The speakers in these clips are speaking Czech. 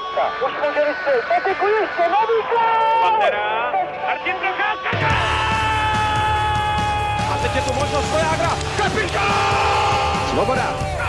Procházka. Už můželi střelit. Peteku ještě, nový gol! Pantera, Martin Procházka, A teď je tu možnost Jágra. Kapitán! Svoboda.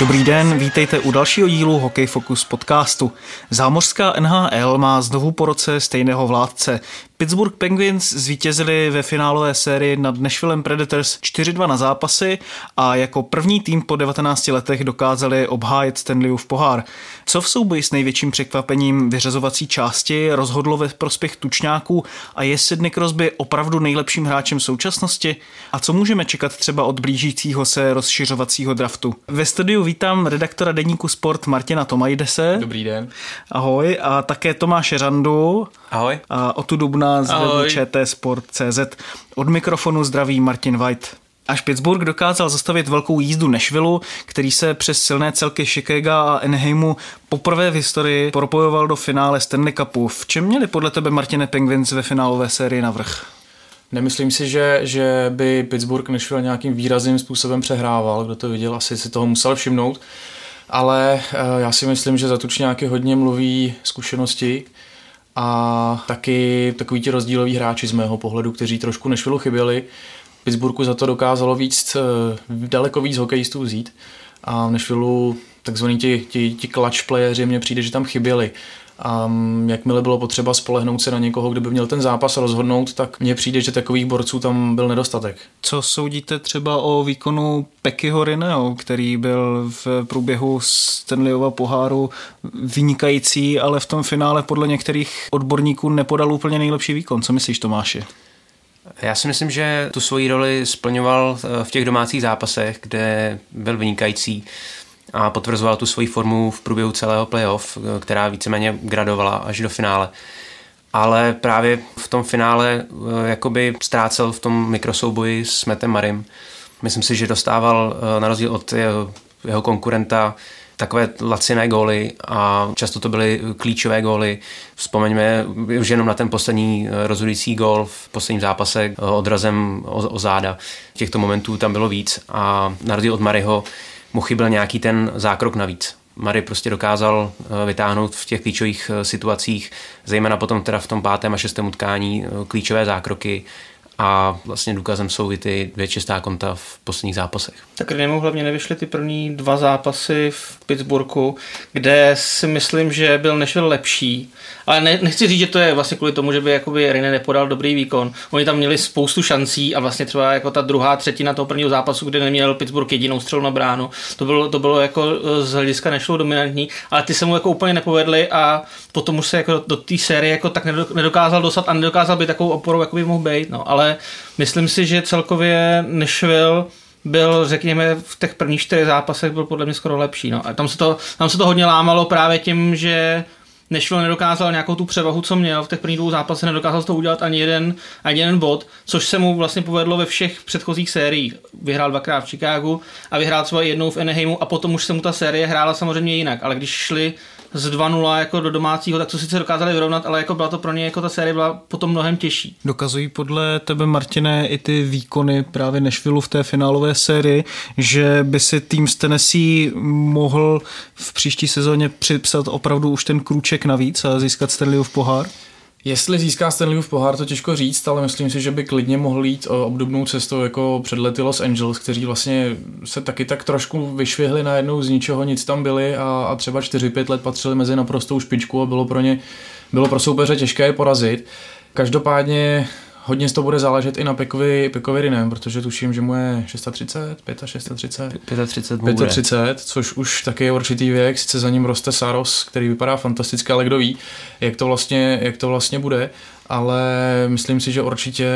Dobrý den, vítejte u dalšího dílu Hokej Focus podcastu. Zámořská NHL má znovu po roce stejného vládce. Pittsburgh Penguins zvítězili ve finálové sérii nad Nashville Predators 4-2 na zápasy a jako první tým po 19 letech dokázali obhájit Stanleyův pohár. Co v souboji s největším překvapením vyřazovací části rozhodlo ve prospěch tučňáků a je Sidney Crosby opravdu nejlepším hráčem současnosti? A co můžeme čekat třeba od blížícího se rozšiřovacího draftu? Ve studiu vítám redaktora deníku Sport Martina Tomajdese. Dobrý den. Ahoj. A také Tomáše Randu. Ahoj. A Otu Dubna z webu Ahoj. ČT Sport.cz. Od mikrofonu zdraví Martin White. Až Pittsburgh dokázal zastavit velkou jízdu Nashville, který se přes silné celky Chicago a Anaheimu poprvé v historii propojoval do finále Stanley Cupu. V čem měli podle tebe Martine Penguins ve finálové sérii navrh? Nemyslím si, že, že by Pittsburgh Nashville nějakým výrazným způsobem přehrával. Kdo to viděl, asi si toho musel všimnout. Ale eh, já si myslím, že za tučňáky hodně mluví zkušenosti a taky takový ti rozdíloví hráči z mého pohledu, kteří trošku Nashville chyběli. Pittsburghu za to dokázalo víc, eh, daleko víc hokejistů vzít a Nashville takzvaní ti, ti, ti clutch playeři mně přijde, že tam chyběli. A jakmile bylo potřeba spolehnout se na někoho, kdo by měl ten zápas rozhodnout, tak mně přijde, že takových borců tam byl nedostatek. Co soudíte třeba o výkonu Pekyho Rineo, který byl v průběhu Stanleyova poháru vynikající, ale v tom finále podle některých odborníků nepodal úplně nejlepší výkon. Co myslíš, Tomáši? Já si myslím, že tu svoji roli splňoval eh, v těch domácích zápasech, kde byl vynikající a potvrzoval tu svoji formu v průběhu celého playoff, eh, která víceméně gradovala až do finále. Ale právě v tom finále eh, jakoby ztrácel v tom mikrosouboji s Metem Marim. Myslím si, že dostával na rozdíl od jeho, jeho konkurenta takové laciné góly a často to byly klíčové góly. Vzpomeňme už jenom na ten poslední rozhodující gól v posledním zápase odrazem o, o záda. Těchto momentů tam bylo víc a na rozdíl od Maryho mu chyběl nějaký ten zákrok navíc. Mary prostě dokázal vytáhnout v těch klíčových situacích, zejména potom teda v tom pátém a šestém utkání klíčové zákroky a vlastně důkazem jsou i ty dvě čistá konta v posledních zápasech. Tak Rinemu hlavně nevyšly ty první dva zápasy v Pittsburghu, kde si myslím, že byl Nashville lepší. Ale ne, nechci říct, že to je vlastně kvůli tomu, že by jakoby Rine nepodal dobrý výkon. Oni tam měli spoustu šancí a vlastně třeba jako ta druhá třetina toho prvního zápasu, kde neměl Pittsburgh jedinou střelu na bránu, to bylo, to bylo jako z hlediska Nashville dominantní, ale ty se mu jako úplně nepovedly a potom už se jako do té série jako tak nedokázal dostat a nedokázal být takovou oporou, jako by mohl být. No. Ale myslím si, že celkově Nashville byl, řekněme, v těch prvních čtyřech zápasech byl podle mě skoro lepší. No. A tam se, to, tam se to hodně lámalo právě tím, že Nashville nedokázal nějakou tu převahu, co měl v těch prvních dvou zápasech, nedokázal toho udělat ani jeden, ani jeden bod, což se mu vlastně povedlo ve všech předchozích sériích. Vyhrál dvakrát v Chicagu a vyhrál třeba jednou v Anaheimu a potom už se mu ta série hrála samozřejmě jinak, ale když šli z 2-0 jako do domácího, tak to sice dokázali vyrovnat, ale jako byla to pro ně, jako ta série byla potom mnohem těžší. Dokazují podle tebe, Martine, i ty výkony právě Nashville v té finálové sérii, že by si tým z Tennessee mohl v příští sezóně připsat opravdu už ten krůček navíc a získat Stanleyův pohár? Jestli získá Stanleyův pohár, to těžko říct, ale myslím si, že by klidně mohl jít obdobnou cestou jako před lety Los Angeles, kteří vlastně se taky tak trošku vyšvihli najednou z ničeho, nic tam byli a, a třeba 4-5 let patřili mezi naprostou špičku a bylo pro ně, bylo pro soupeře těžké je porazit. Každopádně hodně z toho bude záležet i na Pekovi, Pekovi Rinem, protože tuším, že mu je 630, 35, 35, 35, což už taky je určitý věk, sice za ním roste Saros, který vypadá fantasticky, ale kdo ví, jak to vlastně, jak to vlastně bude, ale myslím si, že určitě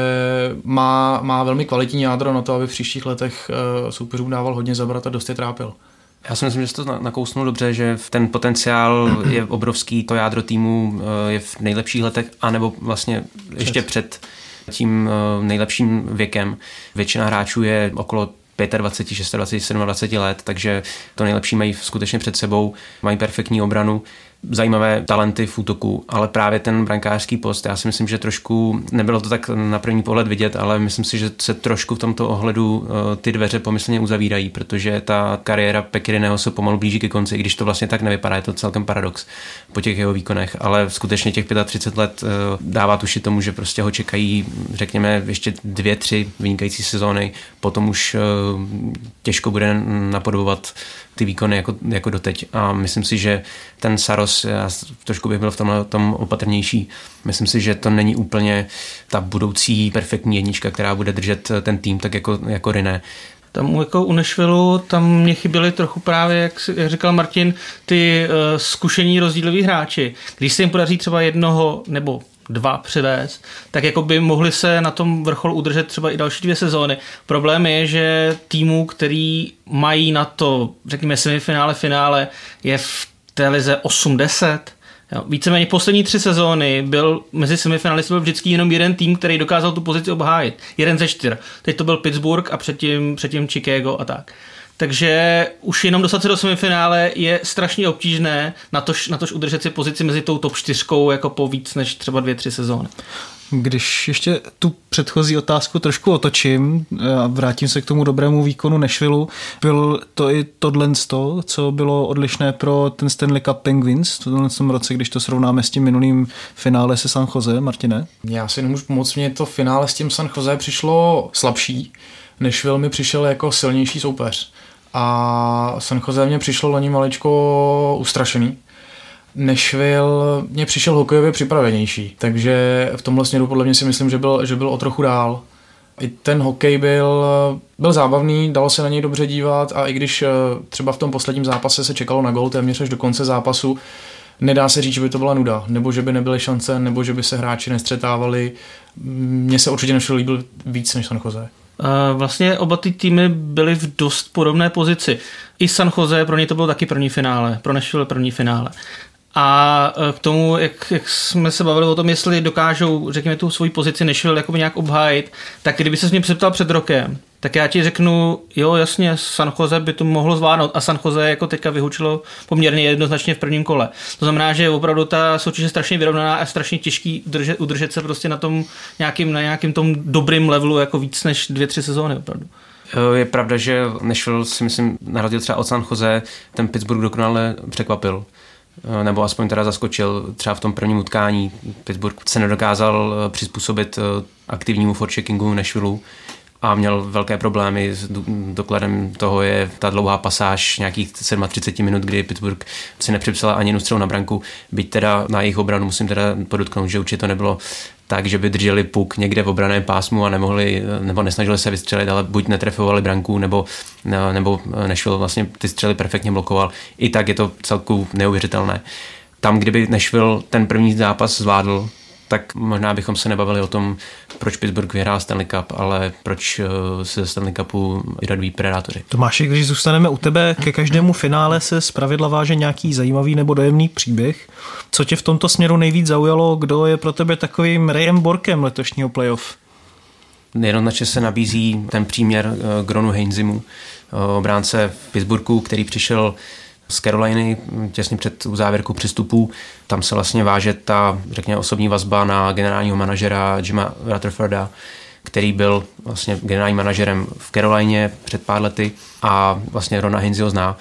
má, má velmi kvalitní jádro na to, aby v příštích letech uh, soupeřům dával hodně zabrat a dost je trápil. Já si myslím, že jsi to nakousnul dobře, že ten potenciál je obrovský, to jádro týmu je v nejlepších letech, anebo vlastně ještě před tím nejlepším věkem. Většina hráčů je okolo 25, 26, 27 let, takže to nejlepší mají skutečně před sebou, mají perfektní obranu. Zajímavé talenty v útoku, ale právě ten brankářský post, já si myslím, že trošku, nebylo to tak na první pohled vidět, ale myslím si, že se trošku v tomto ohledu eh, ty dveře pomyslně uzavírají, protože ta kariéra Pekirineho se pomalu blíží ke konci, i když to vlastně tak nevypadá, je to celkem paradox po těch jeho výkonech, ale skutečně těch 35 let eh, dává tuši tomu, že prostě ho čekají, řekněme, ještě dvě, tři vynikající sezóny, potom už těžko bude napodobovat ty výkony jako, jako doteď. A myslím si, že ten Saros, já trošku bych byl v tomhle tom opatrnější, myslím si, že to není úplně ta budoucí perfektní jednička, která bude držet ten tým tak jako, jako Riné. Tam jako u Nešvilu, tam mě chyběly trochu právě, jak, jak říkal Martin, ty uh, zkušení rozdíloví hráči. Když se jim podaří třeba jednoho nebo dva přivést, tak jako by mohli se na tom vrcholu udržet třeba i další dvě sezóny. Problém je, že týmů, který mají na to, řekněme, semifinále, finále, je v té lize 8-10, Jo, víceméně poslední tři sezóny byl mezi semifinalisty byl vždycky jenom jeden tým, který dokázal tu pozici obhájit. Jeden ze čtyř. Teď to byl Pittsburgh a předtím, předtím Chicago a tak. Takže už jenom dostat se do semifinále je strašně obtížné, na tož, na tož udržet si pozici mezi tou top čtyřkou jako po víc než třeba dvě, tři sezóny. Když ještě tu předchozí otázku trošku otočím a vrátím se k tomu dobrému výkonu Nešvilu, byl to i tohle, co bylo odlišné pro ten Stanley Cup Penguins v tom roce, když to srovnáme s tím minulým finále se San Jose, Martine? Já si nemůžu pomoct, mě to finále s tím San Jose přišlo slabší. Nešvil mi přišel jako silnější soupeř. A San Jose mě přišlo loni maličko ustrašený. Nešvil mě přišel hokejově připravenější, takže v tomhle směru podle mě si myslím, že byl, že byl o trochu dál. I ten hokej byl, byl zábavný, dalo se na něj dobře dívat a i když eh, třeba v tom posledním zápase se čekalo na gol téměř až do konce zápasu, nedá se říct, že by to byla nuda, nebo že by nebyly šance, nebo že by se hráči nestřetávali. Mně se určitě nešel líbil víc než San Jose. Vlastně oba ty týmy byly v dost podobné pozici. I San Jose, pro ně to bylo taky první finále, pro Nashville první finále. A e, k tomu, jak, jak jsme se bavili o tom, jestli dokážou, řekněme, tu svoji pozici Nashville jako nějak obhájit, tak kdyby se mě přeptal před rokem, tak já ti řeknu, jo, jasně, San Jose by to mohlo zvládnout a San Jose jako teďka vyhučilo poměrně jednoznačně v prvním kole. To znamená, že opravdu ta soutěž je strašně vyrovnaná a strašně těžký udržet, udržet se prostě na tom nějakým, na nějakým tom dobrým levelu jako víc než dvě, tři sezóny opravdu. Je pravda, že Nashville si myslím, na rozdíl třeba od San Jose, ten Pittsburgh dokonale překvapil nebo aspoň teda zaskočil třeba v tom prvním utkání. Pittsburgh se nedokázal přizpůsobit aktivnímu forecheckingu Nashville a měl velké problémy. Dokladem toho je ta dlouhá pasáž nějakých 37 minut, kdy Pittsburgh si nepřipsala ani jednu střelu na branku, byť teda na jejich obranu musím teda podotknout, že určitě to nebylo tak, že by drželi puk někde v obraném pásmu a nemohli, nebo nesnažili se vystřelit, ale buď netrefovali branku, nebo, nebo Nešvil vlastně ty střely perfektně blokoval. I tak je to celku neuvěřitelné. Tam, kdyby Nešvil ten první zápas zvládl, tak možná bychom se nebavili o tom, proč Pittsburgh vyhrál Stanley Cup, ale proč eh, se Stanley Cupu vyradují predátoři. Tomáši, když zůstaneme u tebe, ke každému finále se zpravidla váže nějaký zajímavý nebo dojemný příběh. Co tě v tomto směru nejvíc zaujalo? Kdo je pro tebe takovým Rayem Borkem letošního playoff? Jednoznačně se nabízí ten příměr eh, Gronu Heinzimu, eh, obránce v Pittsburghu, který přišel z Caroliny těsně před závěrku přestupů. Tam se vlastně váže ta, řekněme, osobní vazba na generálního manažera Jima Rutherforda, který byl vlastně generálním manažerem v Carolině před pár lety a vlastně Rona Hinzi ho zná.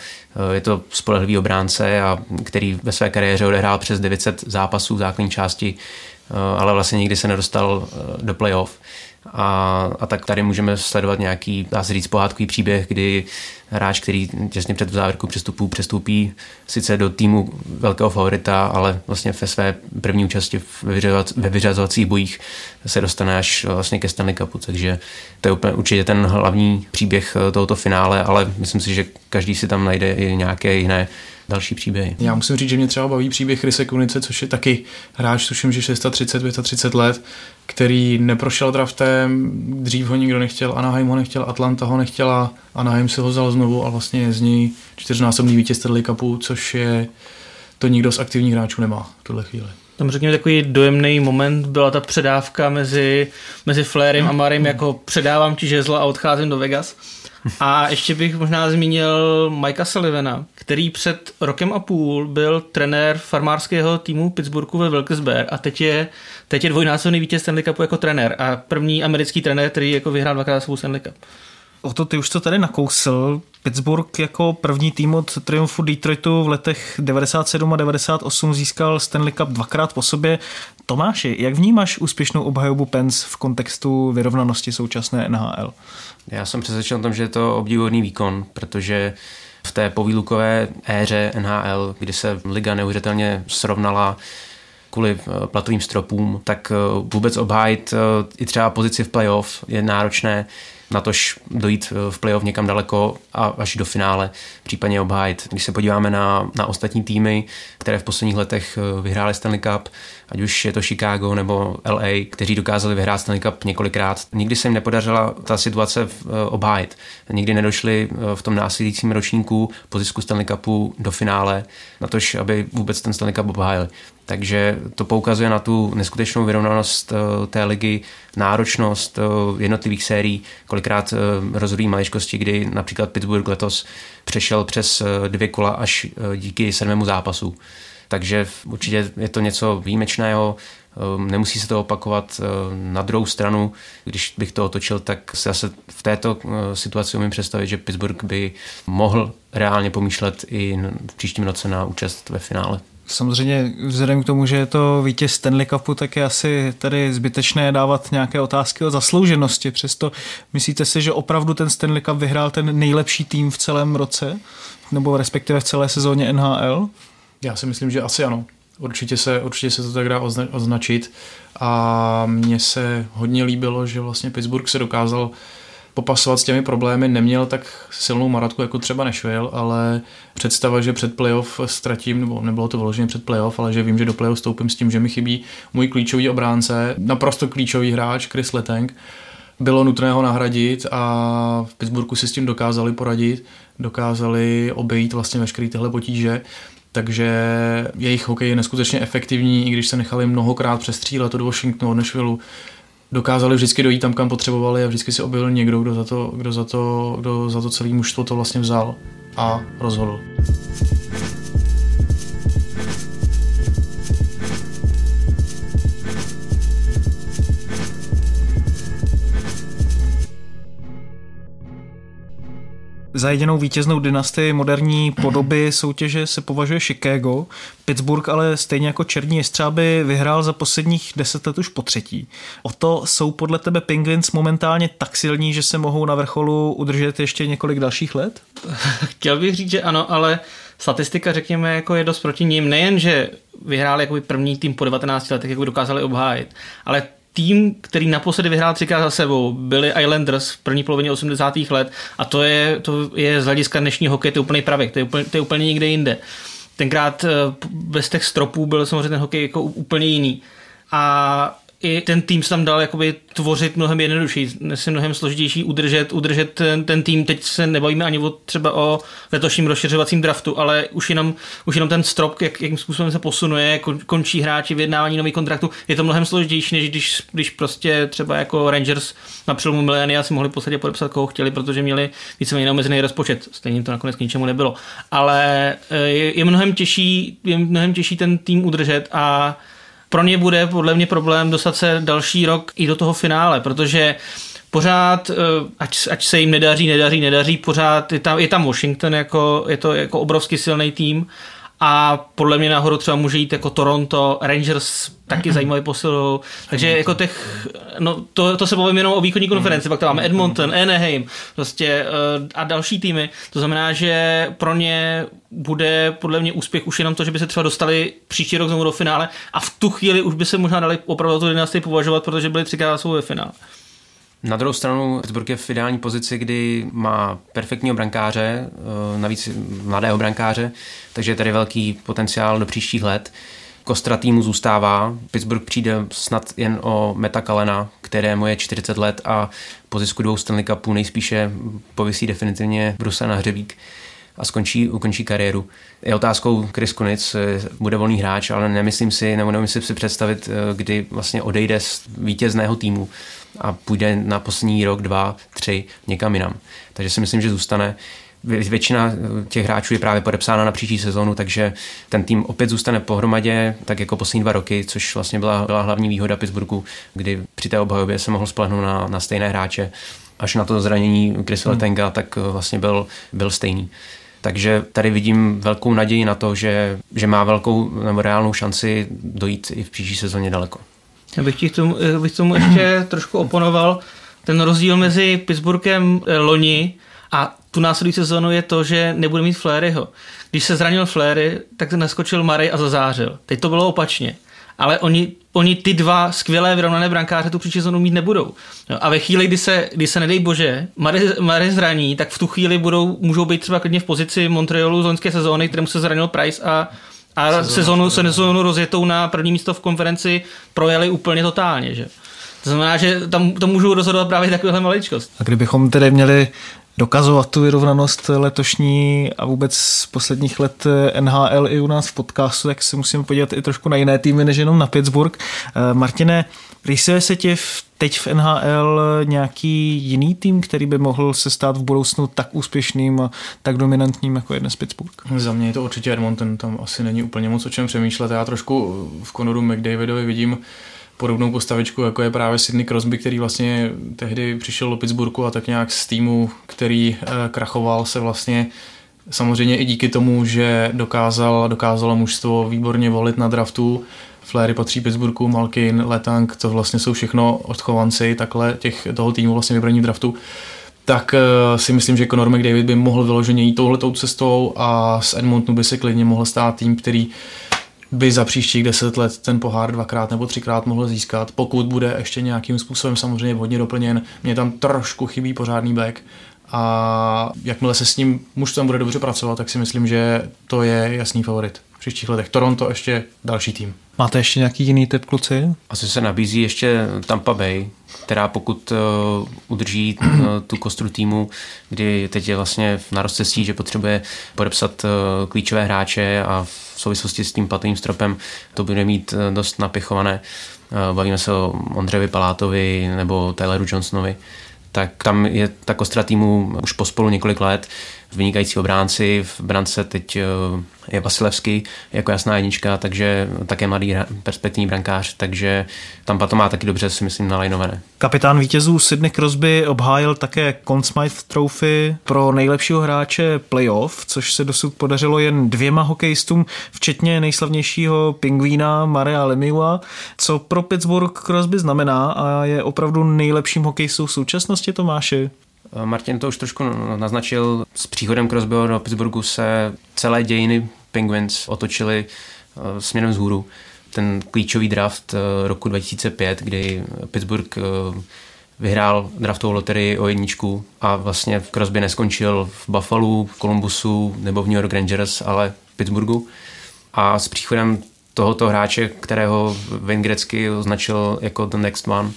Je to spolehlivý obránce, a který ve své kariéře odehrál přes 900 zápasů v základní části, ale vlastně nikdy se nedostal do playoff. A, a tak tady můžeme sledovat nějaký, dá se říct, pohádkový příběh, kdy hráč, který těsně před závěrkou přestupů přestoupí sice do týmu velkého favorita, ale vlastně ve své první účasti ve vyřazovacích bojích se dostane až vlastně ke Stanley Cupu, takže to je úplně určitě ten hlavní příběh tohoto finále, ale myslím si, že každý si tam najde i nějaké jiné další příběhy. Já musím říct, že mě třeba baví příběh Ryse Kunice, což je taky hráč, tuším, že 630, 35 let, který neprošel draftem, dřív ho nikdo nechtěl, Anaheim ho nechtěl, Atlanta ho nechtěla, Anaheim si ho vzal znovu a vlastně je z něj čtyřnásobný vítěz Stanley Cupu, což je to nikdo z aktivních hráčů nemá v tuhle chvíli. Tam řekněme takový dojemný moment byla ta předávka mezi, mezi Flairem a Marim, jako předávám ti žezlo a odcházím do Vegas. A ještě bych možná zmínil Mikea Sullivana, který před rokem a půl byl trenér farmářského týmu Pittsburghu ve Wilkes-Barre a teď je, teď je dvojnásobný vítěz Stanley Cupu jako trenér a první americký trenér, který jako vyhrál dvakrát svou Stanley Cup. O to ty už to tady nakousl. Pittsburgh jako první tým od triumfu Detroitu v letech 97 a 98 získal Stanley Cup dvakrát po sobě. Tomáši, jak vnímáš úspěšnou obhajobu Pens v kontextu vyrovnanosti současné NHL? Já jsem přesvědčen o tom, že je to obdivuhodný výkon, protože v té povýlukové éře NHL, kdy se liga neuvěřitelně srovnala kvůli eh, platovým stropům, tak eh, vůbec obhájit eh, i třeba pozici v playoff je náročné na tož dojít v playoff někam daleko a až do finále, případně obhájit. Když se podíváme na, na ostatní týmy, které v posledních letech vyhrály Stanley Cup, ať už je to Chicago nebo LA, kteří dokázali vyhrát Stanley Cup několikrát. Nikdy se jim nepodařila ta situace obhájit. Nikdy nedošli v tom následujícím ročníku po zisku Stanley Cupu do finále, na tož, aby vůbec ten Stanley Cup obhájili. Takže to poukazuje na tu neskutečnou vyrovnanost eh, té ligy, náročnost jednotlivých sérií, kolikrát rozhodují maličkosti, kdy například Pittsburgh letos přešel přes dvě kola až díky sedmému zápasu takže určitě je to něco výjimečného, ehm, nemusí se to opakovat. Na druhou stranu, když bych to otočil, tak se zase v této eh, situaci umím představit, že Pittsburgh by mohl reálně pomýšlet i v příštím roce na účast ve finále. Samozřejmě vzhledem k tomu, že je to vítěz Stanley Cupu, tak je asi tady zbytečné dávat nějaké otázky o zaslouženosti. Přesto myslíte si, že opravdu ten Stanley Cup vyhrál ten nejlepší tým v celém roce? Nebo respektive v celé sezóně NHL? Já si myslím, že asi ano. Určitě se, určitě se to tak dá ozna, označit a mně se hodně líbilo, že vlastně Pittsburgh se dokázal popasovat s těmi problémy, neměl tak silnou maratku jako třeba Nashville, ale představa, že před playoff ztratím, nebo nebylo to vyloženě před playoff, ale že vím, že do playoff stoupím s tím, že mi chybí můj klíčový obránce, naprosto klíčový hráč Chris Letang, bylo nutné ho nahradit a v Pittsburghu si s tím dokázali poradit, dokázali obejít vlastně veškeré tyhle potíže. Takže jejich hokej je neskutečně efektivní, i když se nechali mnohokrát přestřílet od Washingtonu, od Nashville, dokázali vždycky dojít tam, kam potřebovali a vždycky si objevil někdo, kdo za to, kdo za to, kdo za to celý mužstvo to vlastně vzal a rozhodl. Za jedinou vítěznou dynastii moderní podoby soutěže se považuje Chicago. Pittsburgh ale stejně jako Černí jestřáby vyhrál za posledních deset let už po třetí. O to jsou podle tebe Penguins momentálně tak silní, že se mohou na vrcholu udržet ještě několik dalších let? Chtěl bych říct, že ano, ale statistika, řekněme, jako je dost proti ním. Nejen, že vyhráli jako první tým po 19 letech, jako dokázali obhájit, ale tým, který naposledy vyhrál třikrát za sebou, byli Islanders v první polovině 80. let a to je, to je z hlediska dnešního hokeje to je úplný pravek, to je úplně, to je úplně někde jinde. Tenkrát eh, bez těch stropů byl samozřejmě ten hokej jako úplně jiný. A i ten tým se tam dal jakoby tvořit mnohem jednodušší, se mnohem složitější udržet, udržet ten, ten, tým. Teď se nebavíme ani o, třeba o letošním rozšiřovacím draftu, ale už jenom, už jenom ten strop, jak, jakým způsobem se posunuje, končí hráči, vyjednávání nových kontraktů, je to mnohem složitější, než když, když prostě třeba jako Rangers na přelomu milénia si mohli v podstatě podepsat, koho chtěli, protože měli víceméně omezený rozpočet. Stejně to nakonec k ničemu nebylo. Ale eh, je, je mnohem těžší, je mnohem těžší ten tým udržet a pro ně bude podle mě problém dostat se další rok i do toho finále, protože pořád, eh, ať, ať se jim nedaří, nedaří, nedaří, pořád je tam, je tam Washington, jako, je to jako obrovský silný tým a podle mě nahoru třeba může jít jako Toronto, Rangers taky zajímavý posilou. Takže jako těch, no to, to se bavím jenom o východní konferenci, pak tam máme Edmonton, Anaheim prostě uh, a další týmy. To znamená, že pro ně bude podle mě úspěch už jenom to, že by se třeba dostali příští rok znovu do finále a v tu chvíli už by se možná dali opravdu tu dynastii považovat, protože byli třikrát jsou ve finále. Na druhou stranu Pittsburgh je v ideální pozici, kdy má perfektního brankáře, eh, navíc mladého brankáře, takže je tady velký potenciál do příštích let. Kostra týmu zůstává. Pittsburgh přijde snad jen o Meta Kalena, kterému je 40 let a po zisku dvou Stanley Cupů nejspíše povisí definitivně Brusa na hřebík a skončí, ukončí kariéru. Je otázkou Chris Kunic, eh, bude volný hráč, ale nemyslím si, nebo nemyslím si představit, eh, kdy vlastně odejde z vítězného týmu a půjde na poslední rok, dva, tři někam jinam. Takže si myslím, že zůstane. Většina těch hráčů je právě podepsána na příští sezónu, takže ten tým opět zůstane pohromadě, tak jako poslední dva roky, což vlastně byla, byla hlavní výhoda Pittsburghu, kdy při té obhajobě se mohl spolehnout na, na stejné hráče. Až na to zranění Chris hmm. Letenga, tak vlastně byl, byl stejný. Takže tady vidím velkou naději na to, že, že má velkou nebo reálnou šanci dojít i v příští sezóně daleko. Já bych, tomu, bych tomu ještě trošku oponoval. Ten rozdíl mezi Pittsburghem eh, loni a tu následující sezónu je to, že nebude mít Fléryho. Když se zranil Fléry, tak naskočil Murray a zazářil. Teď to bylo opačně. Ale oni, oni ty dva skvělé vyrovnané brankáře tu příští sezónu mít nebudou. No a ve chvíli, kdy se, kdy se nedej bože, Murray zraní, tak v tu chvíli budou, můžou být třeba klidně v pozici Montrealu z loňské sezóny, kterému se zranil Price a a sezonu, sezonu rozjetou na první místo v konferenci projeli úplně totálně, že? To znamená, že tam to můžou rozhodovat právě takovéhle maličkost. A kdybychom tedy měli dokazovat tu vyrovnanost letošní a vůbec z posledních let NHL i u nás v podcastu, tak se musíme podívat i trošku na jiné týmy, než jenom na Pittsburgh. Eh, Martine, rýsuje se ti v, teď v NHL nějaký jiný tým, který by mohl se stát v budoucnu tak úspěšným a tak dominantním jako je dnes Pittsburgh? Za mě je to určitě Edmonton, tam asi není úplně moc o čem přemýšlet. Já trošku v Conoru McDavidovi vidím podobnou postavičku, jako je právě Sidney Crosby, který vlastně tehdy přišel do Pittsburghu a tak nějak z týmu, který eh, krachoval se vlastně samozřejmě i díky tomu, že dokázal, dokázalo mužstvo výborně volit na draftu, Flery patří Pittsburghu, Malkin, Letang, to vlastně jsou všechno odchovanci takhle těch, toho týmu vlastně vybraní v draftu. Tak uh, si myslím, že Conor McDavid by mohl vyloženě jít touhletou cestou a z Edmontonu by se klidně mohl stát tým, který by za příštích deset let ten pohár dvakrát nebo třikrát mohl získat, pokud bude ještě nějakým způsobem samozřejmě hodně doplněn. Mně tam trošku chybí pořádný back a jakmile se s ním mužstvem bude dobře pracovat, tak si myslím, že to je jasný favorit příštích letech. Toronto ještě další tým. Máte ještě nějaký jiný typ, kluci? Asi se nabízí ještě Tampa Bay, která pokud uh, udrží uh, tu kostru týmu, kdy teď je vlastně v narostcestí, že potřebuje podepsat uh, klíčové hráče a v souvislosti s tím platovým stropem to bude mít uh, dost napichované. Uh, bavíme se o Ondřejovi Palátovi nebo Tayleru Johnsonovi tak tam je ta kostra týmu už pospolu několik let vynikající obránci, v brance teď eh, je Vasilevský jako jasná jednička, takže také mladý perspektivní brankář, takže tam to má taky dobře, si myslím, nalajnované. Kapitán vítězů Sydney Crosby obhájil také Conn Smythe Trophy pro nejlepšího hráče playoff, což se dosud podařilo jen dvěma hokejistům, včetně nejslavnějšího pingvína Maria Lemiua. Co pro Pittsburgh Crosby znamená a je opravdu nejlepším hokejistou v současnosti, Tomáši? Eh, Martin to už trošku naznačil. S příchodem Crosbyho do Pittsburghu se celé dějiny Penguins otočily eh, směrem vzhůru. Ten klíčový draft eh, roku 2005, kdy Pittsburgh vyhrál draftovou loterii o jedničku a vlastně v Crosby neskončil v Buffalo, v Columbusu nebo v New York Rangers, ale v Pittsburghu. A s příchodem tohoto hráče, kterého Wayne Gretzky označil jako the next one,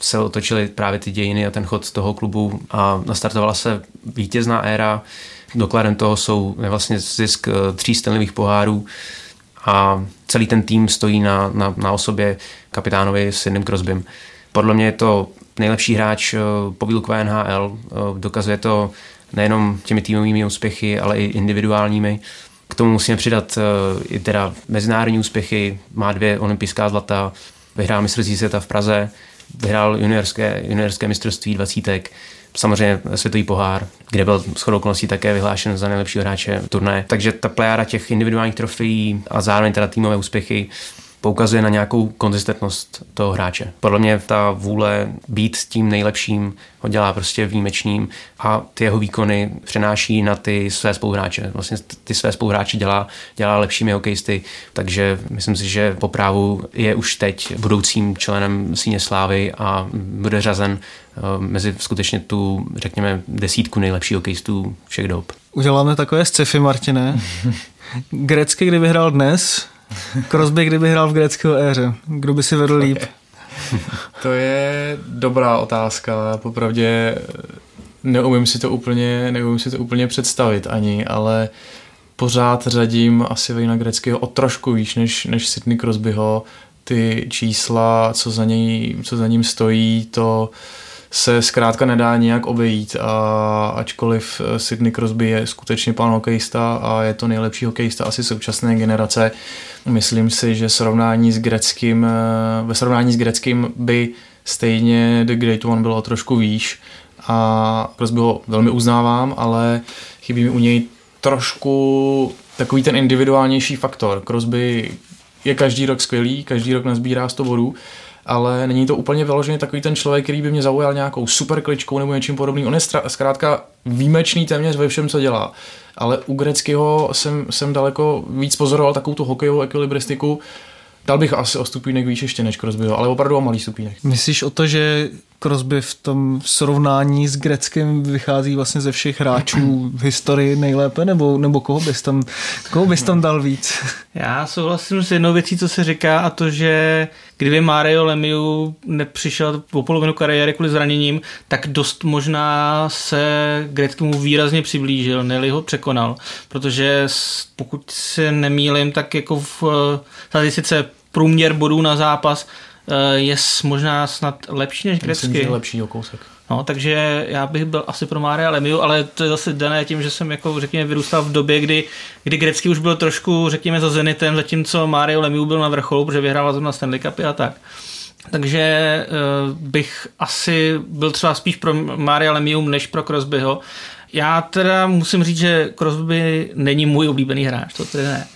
se otočily právě ty dějiny a ten chod toho klubu a nastartovala se vítězná éra. Dokladem toho jsou vlastně zisk eh, tří Stanleyových pohárů a celý ten tým stojí na, na, na osobě kapitánovi s jedným Crosbym. Podle mě je to nejlepší hráč eh, povílkové NHL. Eh, dokazuje to nejenom těmi týmovými úspěchy, ale i individuálními. K tomu musíme přidat i teda mezinárodní úspěchy. Má dvě olympijská zlata, vyhrál mistrovství světa v Praze, vyhrál juniorské, juniorské mistrovství dvacítek, samozřejmě světový pohár, kde byl shodou okolností také vyhlášen za nejlepšího hráče turné. Takže ta plejára těch individuálních trofejí a zároveň teda týmové úspěchy poukazuje na nějakou konzistentnost toho hráče. Podle mě ta vůle být tím nejlepším ho dělá prostě výjimečným a ty jeho výkony přenáší na ty své spoluhráče. Vlastně ty své spoluhráče dělá, dělá lepšími hokejisty, takže myslím si, že po právu je už teď budoucím členem síně slávy a bude řazen eh, mezi skutečně tu, řekněme, desítku nejlepších hokejistů všech dob. Uděláme takové sci-fi, Martine. Grecky, kdyby hrál dnes, Crosby, kdyby hrál v greckého éře, kdo by si vedl líp? To je dobrá otázka. Popravdě neumím si to úplně, neumím si to úplně představit ani, ale pořád řadím asi Vejna Greckého o trošku výš než, než Sidney Crosbyho. ty čísla, co za, něj, co za ním stojí, to se zkrátka nedá nějak obejít a ačkoliv Sidney Crosby je skutečně pán hokejista a je to nejlepší hokejista asi současné generace, myslím si, že srovnání s greckým, ve srovnání s greckým by stejně The Great One bylo trošku výš a Crosby ho velmi uznávám, ale chybí mi u něj trošku takový ten individuálnější faktor. Crosby je každý rok skvělý, každý rok nazbírá 100 bodů, ale není to úplně vyložený takový ten člověk, který by mě zaujal nějakou super kličkou nebo něčím podobným. On je zkrátka výjimečný téměř ve všem, co dělá. Ale u Greckého jsem, jsem daleko víc pozoroval takovou tu hokejovou ekvilibristiku, Dal bych asi o stupínek výš ještě než Crosbyho, ale opravdu o malý stupínek. Myslíš o to, že Crosby v tom srovnání s Greckem vychází vlastně ze všech hráčů v historii nejlépe, nebo, nebo koho, bys tam, koho bys tam dal víc? Já souhlasím s jednou věcí, co se říká, a to, že kdyby Mario Lemieux nepřišel po polovinu kariéry kvůli zraněním, tak dost možná se Greckému výrazně přiblížil, neli ho překonal, protože pokud se nemýlim, tak jako v tady sice průměr bodů na zápas Eh, je možná snad lepší než grecky. Myslím, že lepší o kousek. No, takže já bych byl asi pro Mária Lemiu, ale to je zase dané tím, že jsem jako, řekněme, vyrůstal v době, kdy, kdy Grecky už byl trošku, řekněme, za Zenitem, zatímco Mario Lemiu byl na vrcholu, protože vyhrával zrovna Stanley Cup a tak. Takže uh, bych asi byl třeba spíš pro Maria Lemiu než pro Crosbyho. Já teda musím říct, že Crosby není můj oblíbený hráč, to tedy ne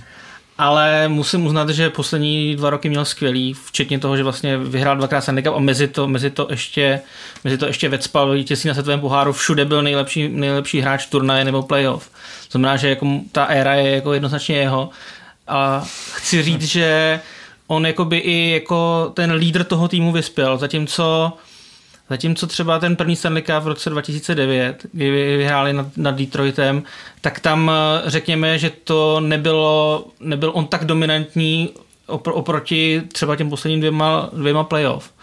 ale musím uznat, že poslední dva roky měl skvělý, včetně toho, že vlastně vyhrál dvakrát Stanley Cup a mezi to, mezi to ještě, mezi to ještě vecpal vítězství na světovém poháru, všude byl nejlepší, nejlepší hráč turnaje nebo playoff. Znamená, že jako ta éra je jako jednoznačně jeho. A chci říct, že on jakoby i jako ten lídr toho týmu vyspěl, zatímco Zatímco třeba ten první Stanley Cup v roce 2009, kdy vyhráli nad, nad Detroitem, tak tam eh, řekněme, že to nebylo, nebyl on tak dominantní oproti třeba těm posledním dvěma, dvěma playoff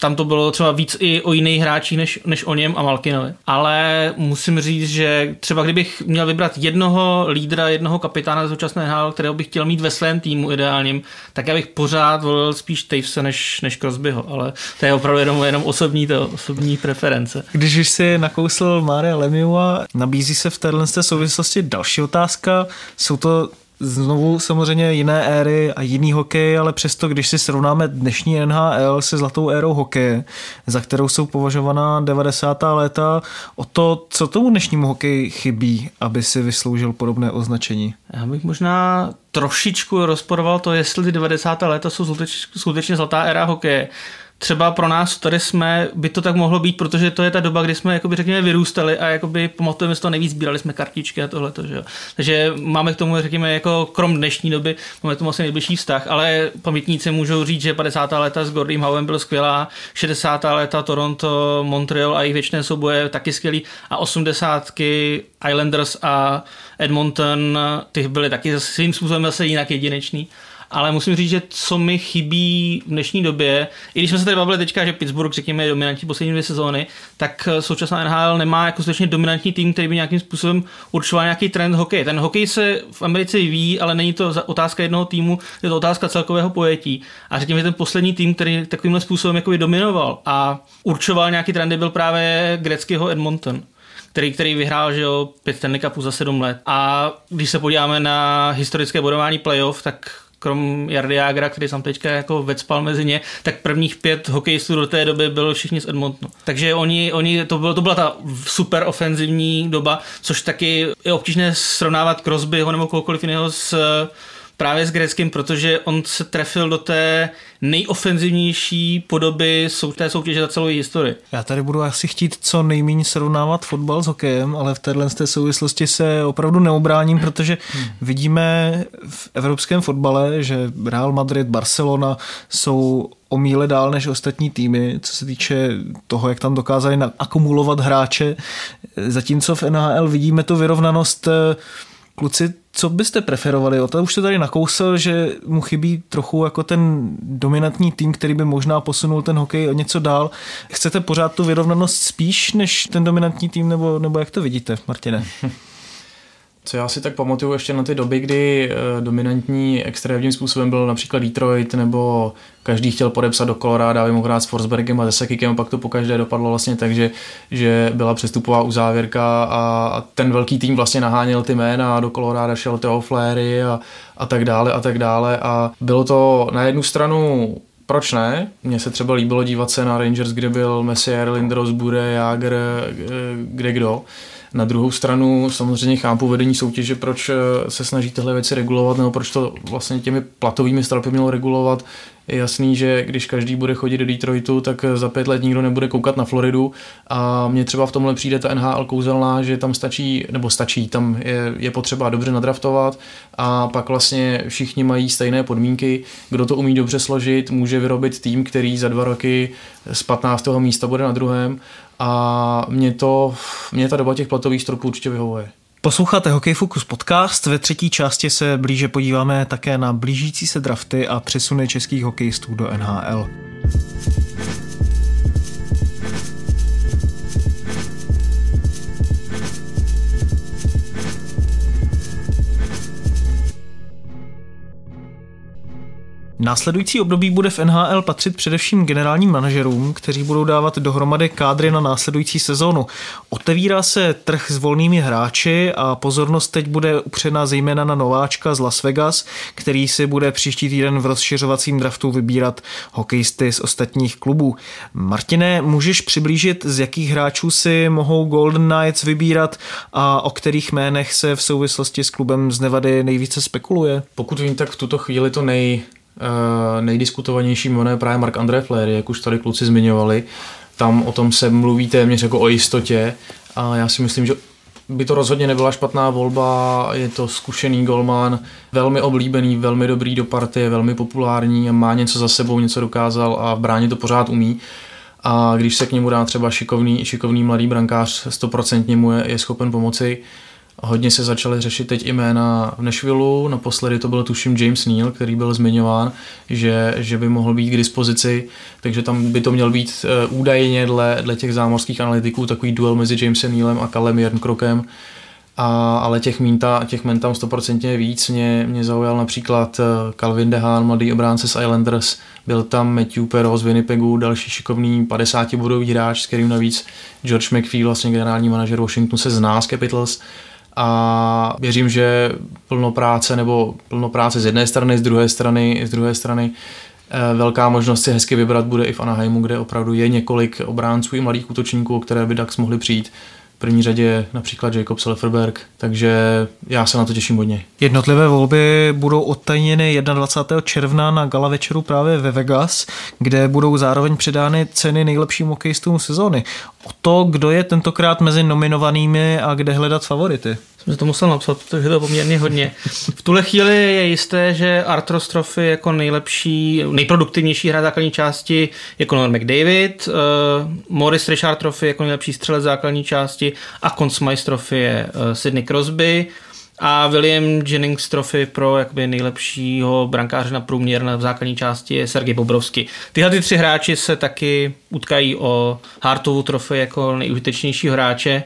tam to bylo třeba víc i o jiných hráčích než, než o něm a Malkinovi. Ale musím říct, že třeba kdybych měl vybrat jednoho lídra, jednoho kapitána z současné NHL, kterého bych chtěl mít ve svém týmu ideálním, tak já bych pořád volil spíš Tavese než, než Crosbyho, ale to je opravdu jenom, jenom osobní, to, osobní preference. Když už si nakousl Mária Lemiua, nabízí se v téhle souvislosti další otázka. Jsou to znovu samozřejmě jiné éry a jiný hokej, ale přesto, když si srovnáme dnešní NHL se zlatou érou hokeje, za kterou jsou považovaná 90. léta, o to, co tomu dnešnímu hokeji chybí, aby si vysloužil podobné označení? Já bych možná trošičku rozporoval to, jestli ty 90. léta jsou skutečně zlatá éra hokeje třeba pro nás tady jsme, by to tak mohlo být, protože to je ta doba, kdy jsme jakoby řekněme vyrůstali a jakoby pamatujeme si to nejvíc, sbírali jsme kartičky a tohle. Takže máme k tomu, řekněme, jako krom dnešní doby, máme k tomu asi nejbližší vztah, ale pamětníci můžou říct, že 50. léta s Gordym Howem byl skvělá, 60. léta Toronto, Montreal a jejich věčné souboje taky skvělý a 80. Islanders a Edmonton, ty byly taky svým způsobem zase jinak jedinečný ale musím říct, že co mi chybí v dnešní době, i když jsme se tady bavili teďka, že Pittsburgh, řekněme, je dominantní poslední dvě sezóny, tak eh, současná NHL nemá jako skutečně dominantní tým, který by nějakým způsobem určoval nějaký trend hokeje. Ten hokej se v Americe ví, ale není to otázka jednoho týmu, je to otázka celkového pojetí. A řekněme, že ten poslední tým, který takovýmhle způsobem jako dominoval a určoval nějaký trendy, byl právě greckého Edmonton který, který vyhrál že jo, pět Stanley Cupů za sedm let. A když se podíváme na historické bodování playoff, tak krom Jardy Agra, který jsem teďka jako vecpal mezi ně, tak prvních pět hokejistů do té doby bylo všichni z Edmontonu. Takže oni, oni to, bylo, to byla ta super ofenzivní doba, což taky je obtížné srovnávat Crosbyho nebo kohokoliv jiného s právě s Greckým, protože on se trefil do té nejofenzivnější podoby té soutěže za celou historii. Já tady budu asi chtít co nejméně srovnávat fotbal s hokejem, ale v téhle té souvislosti se opravdu neobráním, protože hmm. vidíme v evropském fotbale, že Real Madrid, Barcelona jsou o míle dál než ostatní týmy, co se týče toho, jak tam dokázali akumulovat hráče. Zatímco v NHL vidíme tu vyrovnanost Kluci, co byste preferovali? O to už se tady nakousl, že mu chybí trochu jako ten dominantní tým, který by možná posunul ten hokej o něco dál. Chcete pořád tu vyrovnanost spíš než ten dominantní tým, nebo, nebo jak to vidíte, Martine? Co já si tak pamatuju ještě na ty doby, kdy eh, dominantní extrémním způsobem byl například Detroit, nebo každý chtěl podepsat do Colorado, aby mohl hrát s Forsbergem a Desekikem, pak to po každé dopadlo vlastně tak, že, že byla přestupová uzávěrka a, a ten velký tým vlastně naháněl ty jména a do Colorado šel Theo Flary a, a tak dále a tak dále a bylo to na jednu stranu proč ne? Mně se třeba líbilo dívat se na Rangers, kde byl Messier, Lindros, Bude, Jager, eh, kde kdo. Na druhou stranu samozřejmě chápu vedení soutěže, proč eh, se snaží tyhle věci regulovat, nebo proč to vlastně těmi platovými stropy mělo regulovat. Je jasný, že když každý bude chodit do Detroitu, tak za pět let nikdo nebude koukat na Floridu a mně třeba v tomhle přijde ta NHL kouzelná, že tam stačí, nebo stačí, tam je, je potřeba dobře nadraftovat a pak vlastně všichni mají stejné podmínky. Kdo to umí dobře složit, může vyrobit tým, který za dva roky z 15. místa bude na druhém a mě to, mě ta doba těch platových stropů určitě vyhovuje. Posloucháte Hokej Focus podcast. Ve třetí části se blíže podíváme také na blížící se drafty a přesuny českých hokejistů do NHL. Následující období bude v NHL patřit především generálním manažerům, kteří budou dávat dohromady kádry na následující sezónu. Otevírá se trh s volnými hráči a pozornost teď bude upřena zejména na nováčka z Las Vegas, který si bude příští týden v rozšiřovacím draftu vybírat hokejisty z ostatních klubů. Martine, můžeš přiblížit, z jakých hráčů si mohou Golden Knights vybírat a o kterých jménech se v souvislosti s klubem z Nevady nejvíce spekuluje? Pokud vím, tak v tuto chvíli to nej, nejdiskutovanější jméno je právě Mark André Flery, jak už tady kluci zmiňovali. Tam o tom se mluví téměř jako o jistotě a já si myslím, že by to rozhodně nebyla špatná volba, je to zkušený golman, velmi oblíbený, velmi dobrý do partie, velmi populární má něco za sebou, něco dokázal a v bráně to pořád umí. A když se k němu dá třeba šikovný, šikovný mladý brankář, stoprocentně mu je, je schopen pomoci, Hodně se začaly řešit teď jména v Nashvilleu, naposledy to byl tuším James Neal, který byl zmiňován, že, že by mohl být k dispozici, takže tam by to měl být uh, údajně dle, dle těch zámořských analytiků takový duel mezi Jamesem Nealem a Kalem Jernkrokem, a, ale těch ta, těch men tam stoprocentně víc. Mě, mě zaujal například eh, Calvin Dehan, mladý obránce z Islanders, byl tam Matthew Perro z Winnipegu, další šikovný 50 bodový hráč, s kterým navíc George McPhee, vlastně generální manažer Washingtonu, se zná z Capitals a věřím, že plno práce nebo plno práce z jedné strany, z druhé strany, z druhé strany eh, velká možnost si hezky vybrat bude i v Anaheimu, kde opravdu je několik obránců i mladých útočníků, o které by Dax mohli přijít v první řadě například Jacob Selferberg, takže já se na to těším hodně. Jednotlivé volby budou odtajněny 21. června na gala večeru právě ve Vegas, kde budou zároveň předány ceny nejlepším hokejistům sezóny. O to, kdo je tentokrát mezi nominovanými a kde hledat favority jsem to musel napsat, protože to je poměrně hodně. V tuhle chvíli je jisté, že Artros Trophy jako nejlepší, nejproduktivnější hra základní části je Conor McDavid, uh, Morris Richard Trophy jako nejlepší střelec základní části a Conn Smythe Trophy je uh, Sidney Crosby a William Jennings Trophy pro jakoby nejlepšího brankáře na průměr na základní části je Sergej Bobrovsky. Tyhle ty tři hráči se taky utkají o Hartovu trofy jako nejužitečnějšího hráče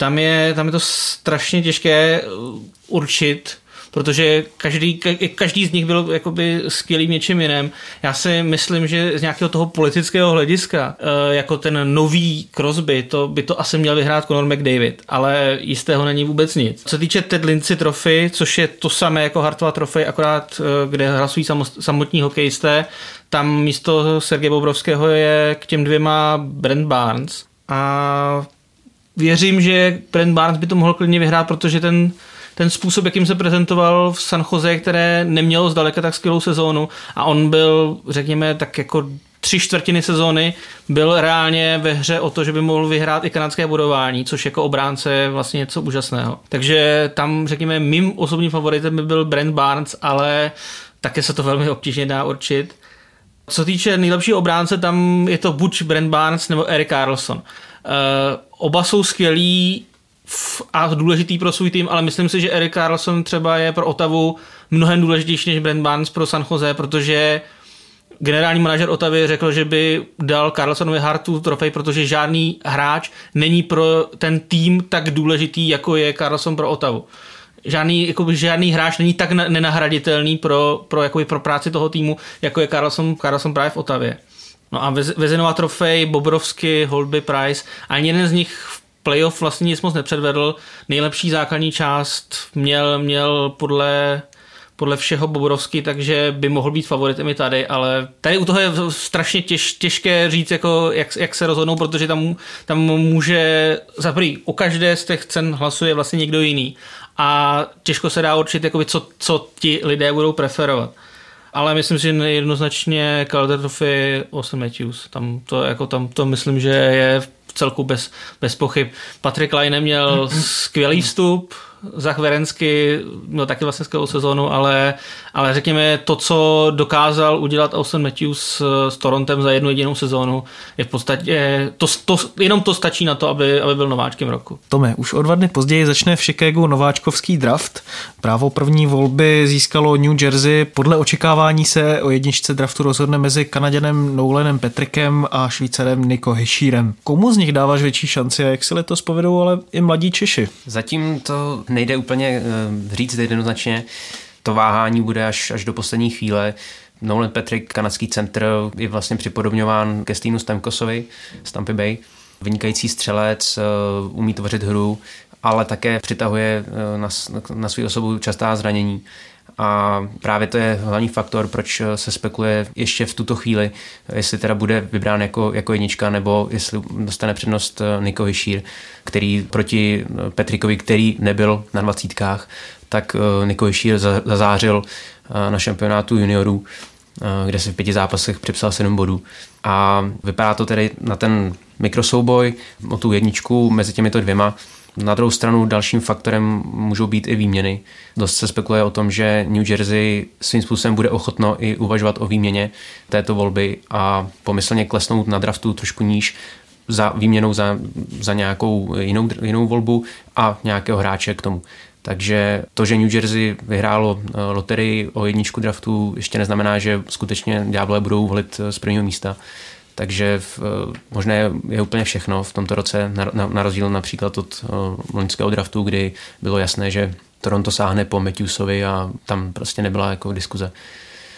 tam je, tam je to strašně těžké uh, určit, protože každý, každý z nich byl jakoby skvělý něčím jiném. Já si myslím, že z nějakého toho politického hlediska, uh, jako ten nový Crosby, to by to asi měl vyhrát Conor McDavid, ale jistého není vůbec nic. Co se týče Ted Lindsay trofy, což je to samé jako Hartova trofy, akorát uh, kde hlasují samotní hokejisté, tam místo Sergeje Bobrovského je k těm dvěma Brent Barnes a věřím, že Brent Barnes by to mohl klidně vyhrát, protože ten, ten způsob, jakým se prezentoval v San Jose, které nemělo zdaleka tak skvělou sezónu a on byl, řekněme, tak jako tři čtvrtiny sezóny byl reálně ve hře o to, že by mohl vyhrát i kanadské budování, což jako obránce je vlastně něco úžasného. Takže tam, řekněme, mým osobním favoritem by byl Brent Barnes, ale také se to velmi obtížně dá určit. Co týče nejlepšího obránce, tam je to buď Brent Barnes nebo Eric Carlson. Uh, oba jsou skvělí a důležitý pro svůj tým, ale myslím si, že Eric Carlson třeba je pro Otavu mnohem důležitější než Brent Barnes pro San Jose, protože generální manažer Otavy řekl, že by dal Carlsonovi Hartu trofej, protože žádný hráč není pro ten tým tak důležitý, jako je Carlson pro Otavu. Žádný, jakoby, žádný hráč není tak nenahraditelný pro, pro, jakoby, pro práci toho týmu, jako je Carlson, Carlson právě v Otavě. No a Vezenová trofej, Bobrovsky, Holby, Price, ani jeden z nich v playoff vlastně nic moc nepředvedl. Nejlepší základní část měl, měl podle podle všeho Bobrovský, takže by mohl být favoritem i tady, ale tady u toho je strašně těž, těžké říct, jako jak, jak, se rozhodnou, protože tam, tam může, za prvý, o každé z těch cen hlasuje vlastně někdo jiný a těžko se dá určit, jakoby, co, co ti lidé budou preferovat. Ale myslím si, že jednoznačně Calder Trophy Austin Matthews. Tam to, jako, tam to myslím, že je v celku bez, bez pochyb. Patrick Line měl skvělý vstup, Zach Verensky měl taky vlastně skvělou sezónu, ale, ale řekněme to, co dokázal udělat Austin Matthews s Torontem za jednu jedinou sezónu, je v podstatě, to, to, jenom to stačí na to, aby, aby byl nováčkem roku. Tome, už o dva dny později začne v Chicagu nováčkovský draft. Právo první volby získalo New Jersey. Podle očekávání se o jedničce draftu rozhodne mezi Kanaděnem Noulanem Petrikem a Švýcarem Niko Hešírem. Komu z nich dáváš větší šanci a jak si letos povedou ale i mladí Češi? Zatím to nejde úplně uh, říct jednoznačně. To váhání bude až, až do poslední chvíle. Nolan Patrick, kanadský centr, je vlastně připodobňován ke Steenu Stamkosovi z Tampa Bay. Vynikající střelec, uh, umí tvořit hru, ale také přitahuje uh, na, na svou osobu častá zranění. A právě to je hlavní faktor, proč se spekuluje ještě v tuto chvíli, jestli teda bude vybrán jako, jako jednička, nebo jestli dostane přednost eh, Niko Hišír, který proti eh, Petrikovi, který nebyl na dvacítkách, tak eh, Niko Hišír zazářil na šampionátu juniorů, kde si v pěti zápasech připsal 7 bodů. A vypadá to tedy na ten mikrosouboj o tu jedničku mezi těmito dvěma, na druhou stranu dalším faktorem můžou být i výměny. Dost se spekuluje o tom, že New Jersey svým způsobem bude ochotno i uvažovat o výměně této volby a pomyslně klesnout na draftu trošku níž za výměnou za, za nějakou jinou, jinou volbu a nějakého hráče k tomu. Takže to, že New Jersey vyhrálo eh, loterii o jedničku draftu, ještě neznamená, že skutečně Diablé budou volit z prvního místa. Takže v, eh, možné je úplně všechno v tomto roce, na, na, na rozdíl například od uh, loňského draftu, kdy bylo jasné, že Toronto sáhne po Matthewsovi a tam prostě nebyla jako diskuze.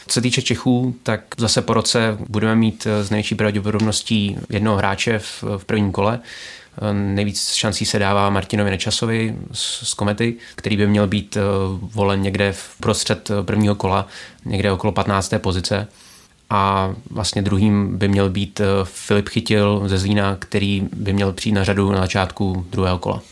Co se týče Čechů, tak zase po roce budeme mít z eh, největší pravděpodobností jednoho hráče v, v prvním kole. Nejvíc šancí se dává Martinovi Nečasovi z, z Komety, který by měl být volen někde v prostřed prvního kola, někde okolo 15. pozice a vlastně druhým by měl být eh, Filip Chytil ze Zlína, který by měl přijít na řadu na začátku druhého kola.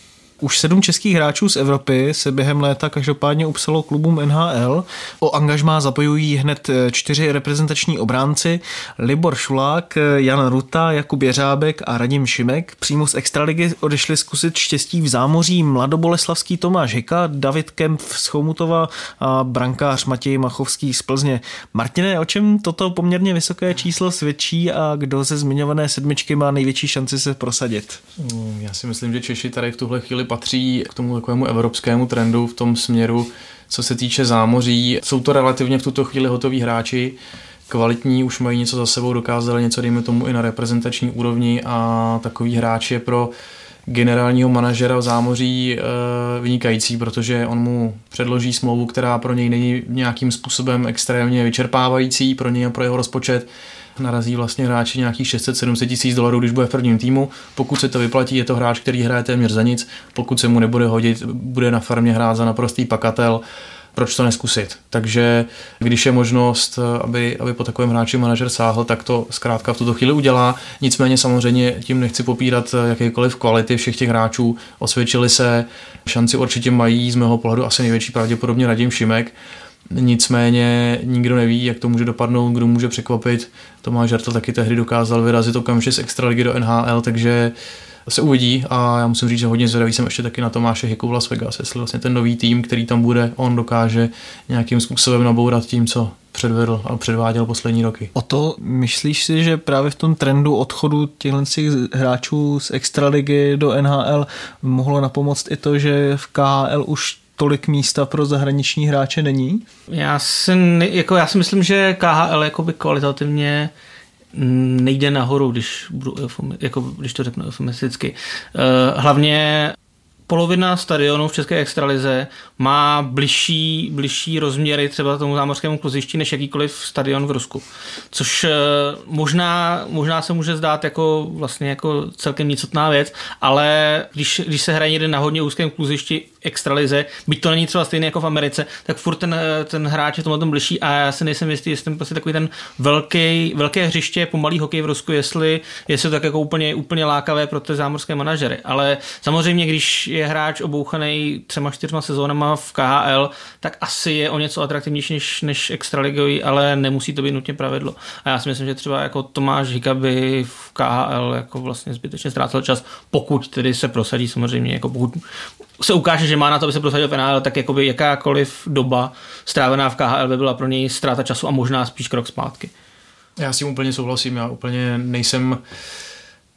Už sedm českých hráčů z Evropy se během léta každopádně upsalo klubům NHL. O angažmá zapojují hned eh, čtyři reprezentační obránci. Libor Šulák, eh, Jan Ruta, Jakub Jeřábek a Radim Šimek. Přímo z Extraligy odešli zkusit štěstí v zámoří mladoboleslavský Tomáš Hika, David Kemp z Chomutova a brankář Matěj Machovský z Plzně. Martine, o čem toto poměrně vysoké číslo svědčí a kdo ze zmiňované sedmičky má největší šanci se prosadit? Já si myslím, že Češi tady v tuhle chvíli patří k tomu takovému evropskému trendu v tom směru, co se týče zámoří. Jsou to relativně v tuto chvíli hotoví hráči, kvalitní, už mají něco za sebou, dokázali něco, dejme tomu, i na reprezentační úrovni a takový hráč je pro generálního manažera v zámoří e, vynikající, protože on mu předloží smlouvu, která pro něj není nějakým způsobem extrémně vyčerpávající, pro něj a pro jeho rozpočet narazí vlastně hráči nějakých 600-700 tisíc dolarů, když bude v prvním týmu. Pokud se to vyplatí, je to hráč, který hraje téměř za nic. Pokud se mu nebude hodit, bude na farmě hrát za naprostý pakatel proč to neskusit. Takže když je možnost, aby, aby po takovém hráči manažer sáhl, tak to zkrátka v tuto chvíli udělá. Nicméně samozřejmě tím nechci popírat jakékoliv kvality všech těch hráčů. Osvědčili se, šanci určitě mají, z mého pohledu asi největší pravděpodobně Radim Šimek. Nicméně nikdo neví, jak to může dopadnout, kdo může překvapit. Tomáš Žartl taky tehdy dokázal vyrazit okamžitě z extraligy do NHL, takže se uvidí a já musím říct, že hodně zvědavý jsem ještě taky na Tomáše Hiku v Las Vegas, jestli vlastně ten nový tým, který tam bude, on dokáže nějakým způsobem nabourat tím, co předvedl a předváděl poslední roky. O to myslíš si, že právě v tom trendu odchodu těchto hráčů z extraligy do NHL mohlo napomoct i to, že v KHL už tolik místa pro zahraniční hráče není? Já si, jako já si myslím, že KHL jakoby kvalitativně nejde nahoru, když, budu, jako, když to řeknu eufemisticky. Eh, hlavně polovina stadionu v České extralize má bližší, bližší rozměry třeba tomu zámořskému kluzišti než jakýkoliv stadion v Rusku. Což eh, možná, možná se může zdát jako vlastně jako celkem nicotná věc, ale když, když se hraje někde na hodně úzkém kluzišti extralize, byť to není třeba stejné jako v Americe, tak furt ten, ten hráč je tomu tom bližší a já se nejsem jistý, jestli ten prostě takový ten velký, velké hřiště, pomalý hokej v Rusku, jestli, jestli to tak jako úplně, úplně lákavé pro ty zámořské manažery. Ale samozřejmě, když je hráč obouchaný třema, čtyřma sezónama v KHL, tak asi je o něco atraktivnější než, než extraligový, ale nemusí to být nutně pravidlo. A já si myslím, že třeba jako Tomáš Hika by v KHL jako vlastně zbytečně ztrácel čas, pokud tedy se prosadí samozřejmě, jako pokud se ukáže, že má na to, aby se prosadil v NHL, tak jakoby jakákoliv doba strávená v KHL by byla pro něj ztráta času a možná spíš krok zpátky. Já s tím úplně souhlasím, já úplně nejsem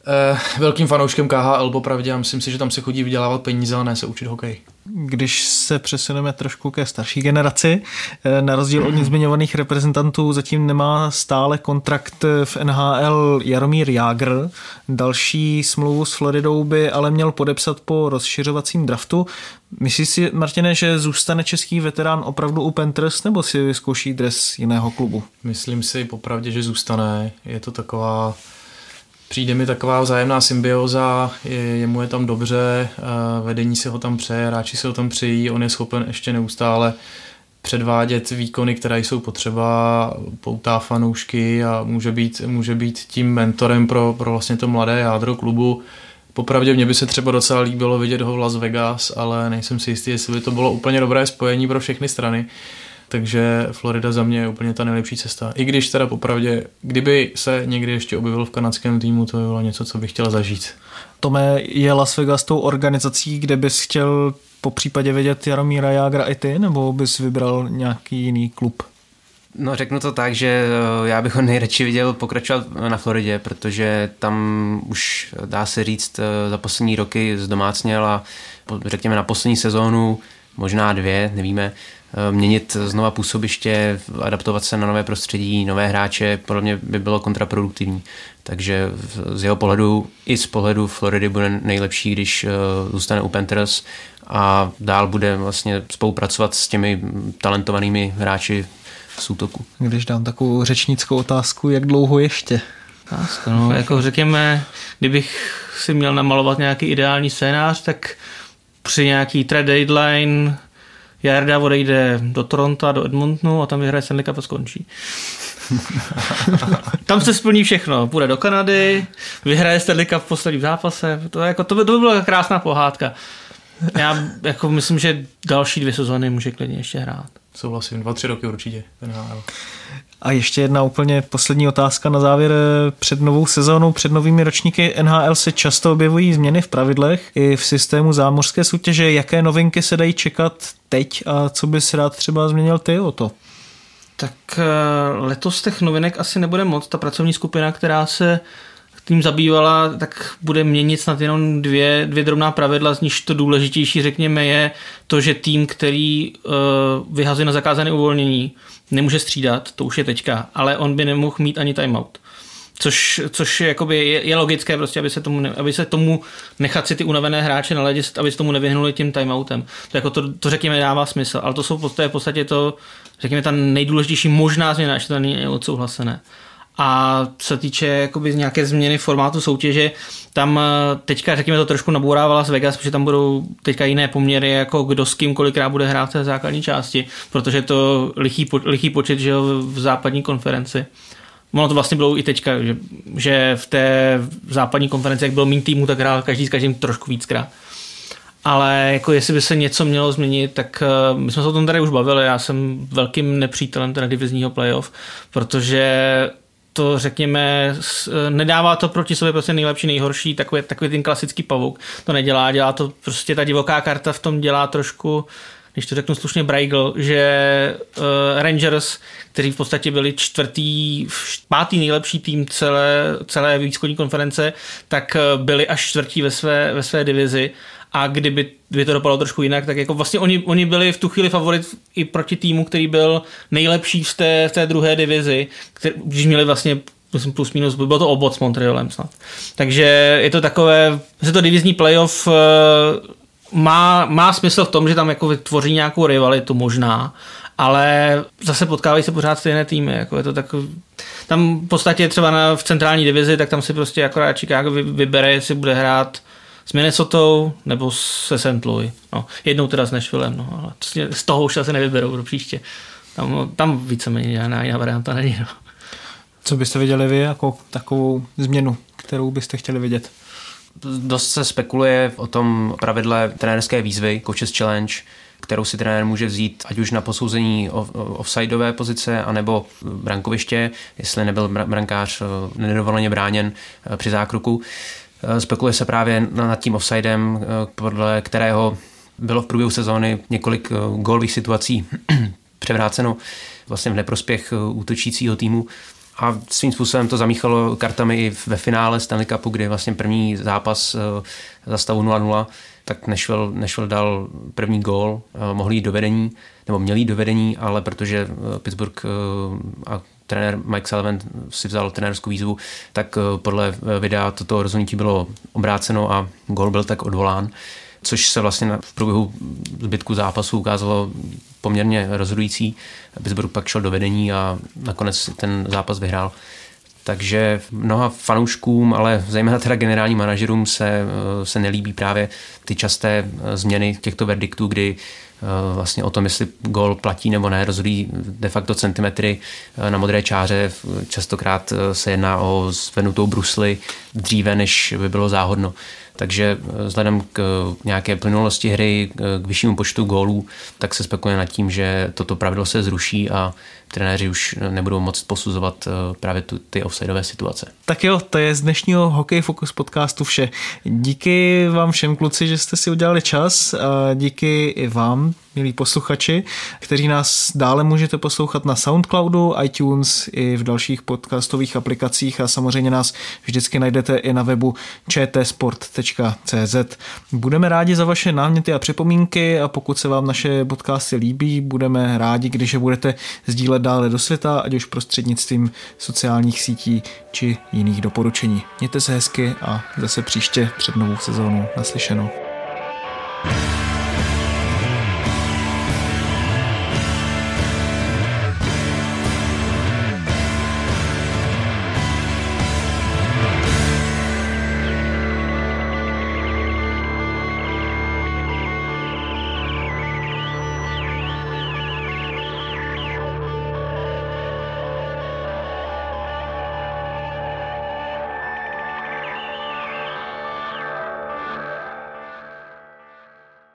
eh, velkým fanouškem KHL popravdě a myslím si, že tam se chodí vydělávat peníze a ne se učit hokej. Když se přesuneme trošku ke starší generaci, eh, na rozdíl od zmiňovaných reprezentantů zatím nemá stále kontrakt v NHL Jaromír Jágr. Další smlouvu s Floridou by ale měl podepsat po rozšiřovacím draftu. Myslíš si, Martine, že zůstane český veterán opravdu u Panthers nebo si vyzkouší dres jiného klubu? Myslím si popravdě, že zůstane. Je to taková Přijde mi taková vzájemná symbioza, je, jemu je tam dobře, vedení si ho tam přeje, hráči si ho tam přejí, on je schopen ještě neustále předvádět výkony, které jsou potřeba, poutá fanoušky a může být, může být tím mentorem pro, pro vlastně to mladé jádro klubu. Popravdě mě by se třeba docela líbilo vidět ho v Las Vegas, ale nejsem si jistý, jestli by to bylo úplně dobré spojení pro všechny strany takže Florida za mě je úplně ta nejlepší cesta. I když teda popravdě, kdyby se někdy ještě objevil v kanadském týmu, to by bylo něco, co bych chtěl zažít. Tome, je Las Vegas tou organizací, kde bys chtěl po případě vidět Jaromíra Jágra i ty, nebo bys vybral nějaký jiný klub? No řeknu to tak, že eh, já bych ho nejradši viděl pokračovat na Floridě, protože tam už dá se říct eh, za poslední roky zdomácněl a řekněme na poslední sezónu, možná dvě, nevíme, Eh, měnit znova působiště, adaptovat se na nové prostředí, nové hráče, podle mě by bylo kontraproduktivní. Takže z jeho pohledu i z pohledu Floridy bude nejlepší, když eh, zůstane u Panthers a dál bude vlastně spolupracovat s těmi talentovanými hráči z útoku. Když dám takovou řečnickou otázku, jak dlouho ještě? Otázka, no, jako řekněme, kdybych si měl namalovat nějaký ideální scénář, tak při nějaký trade deadline Jarda odejde do Toronto, do Edmontonu a tam vyhraje Stanley Cup a skončí. tam se splní všechno. Půjde do Kanady, vyhraje Stanley Cup v posledním zápase. To, jako, to, by, to by byla krásná pohádka. Já jako myslím, že další dvě sezóny může klidně ještě hrát. Souhlasím, dva, tři roky určitě. A ještě jedna úplně poslední otázka na závěr. Před novou sezónou, před novými ročníky NHL se často objevují změny v pravidlech i v systému zámořské soutěže. Jaké novinky se dají čekat teď a co bys rád třeba změnil ty o to? Tak eh, letos těch novinek asi nebude moc. Ta pracovní skupina, která se tím zabývala, tak bude měnit snad jenom dvě, dvě drobná pravidla, z níž to důležitější, řekněme, je to, že tým, který uh, vyhazuje na zakázané uvolnění, nemůže střídat, to už je teďka, ale on by nemohl mít ani timeout. Což, což je, jakoby je, je, logické, prostě, aby, se tomu, ne, aby se tomu nechat si ty unavené hráče na ledě, aby se tomu nevyhnuli tím timeoutem. To, jako to, to řekněme dává smysl, ale to jsou v podstatě to, řekněme, ta nejdůležitější možná změna, ještě to není odsouhlasené. A co se týče jakoby nějaké změny formátu soutěže, tam eh, teďka, řekněme, to trošku nabourávala z Vegas, protože tam budou teďka jiné poměry, jako kdo s kým kolikrát bude hrát v té základní části, protože to lichý, lichý počet že v západní konferenci. Ono to vlastně bylo i teďka, že, že v té západní konferenci, jak bylo méně týmu, tak hrál každý s každým trošku víckrát. Ale jako jestli by se něco mělo změnit, tak uh, my jsme se o tom tady už bavili, já jsem velkým nepřítelem teda divizního playoff, protože to řekněme, nedává to proti sobě prostě nejlepší, nejhorší, takový, takový ten klasický pavouk. To nedělá, dělá to prostě ta divoká karta v tom dělá trošku když to řeknu slušně, Braigl, že uh, Rangers, kteří v podstatě byli čtvrtý, pátý nejlepší tým celé, celé výzkumní konference, tak uh, byli až čtvrtí ve své, ve své divizi a kdyby, kdyby to dopadlo trošku jinak, tak jako vlastně oni, oni byli v tu chvíli favorit i proti týmu, který byl nejlepší v té, v té druhé divizi, který, když měli vlastně plus minus, bylo to obod s Montrealem snad. Takže je to takové, je to divizní playoff, eh, má, má smysl v tom, že tam jako vytvoří nějakou rivalitu možná, ale zase potkávají se pořád stejné týmy. Jako je to takový, tam v podstatě třeba na, v centrální divizi, tak tam si prostě akorát Chicago vybere, jestli bude hrát s Minnesota nebo se St. Louis. No, jednou teda s Nashvillem, no, ale z toho už asi nevyberou do příště. Tam, tam víceméně žádná jiná varianta není. No. Co byste viděli vy jako takovou změnu, kterou byste chtěli vidět? Dost se spekuluje o tom pravidle trenérské výzvy, Coaches Challenge, kterou si trenér může vzít ať už na posouzení offsideové pozice, anebo brankoviště, jestli nebyl brankář eh, nedovoleně bráněn eh, při zákroku. Eh, spekuluje se právě nad tím offsidem, podle kterého bylo v průběhu sezóny několik gólových situací převráceno vlastně v neprospěch útočícího týmu. A svým způsobem to zamíchalo kartami i ve finále Stanley Cupu, kdy vlastně první zápas za stavu 0-0 tak Nashville, Nashville dal první gól, eh, mohli jít do vedení, nebo měli jít do vedení, ale protože eh, Pittsburgh eh, a trenér Mike Sullivan si vzal trenérskou výzvu, tak podle videa toto rozhodnutí bylo obráceno a gól byl tak odvolán, což se vlastně v průběhu zbytku zápasu ukázalo poměrně rozhodující. Pittsburgh pak šel do vedení a nakonec ten zápas vyhrál. Takže mnoha fanouškům, ale zejména teda generálním manažerům se, eh, se nelíbí právě ty časté eh, změny těchto verdiktů, kdy eh, vlastně o tom, jestli gol platí nebo ne, rozhodují de facto centimetry na modré čáře. Častokrát se jedná o zvednutou brusli dříve, než by bylo záhodno. Takže vzhledem k nějaké plynulosti hry, k vyššímu počtu gólů, tak se spekuluje nad tím, že toto pravidlo se zruší a trenéři už nebudou moct posuzovat eh, právě tu, ty offsideové situace. Tak jo, to je z dnešního Hokej Focus podcastu vše. Díky vám všem kluci, že jste si udělali čas. A díky i vám, milí posluchači, kteří nás dále můžete poslouchat na Soundcloudu, iTunes i v dalších podcastových aplikacích a samozřejmě nás vždycky najdete i na webu čtsport.cz. Budeme rádi za vaše náměty a připomínky a pokud se vám naše podcasty líbí, budeme rádi, když je budete sdílet dále do světa, ať už prostřednictvím sociálních sítí či jiných doporučení. Mějte se hezky a zase příště před novou sezónu naslyšenou. thank you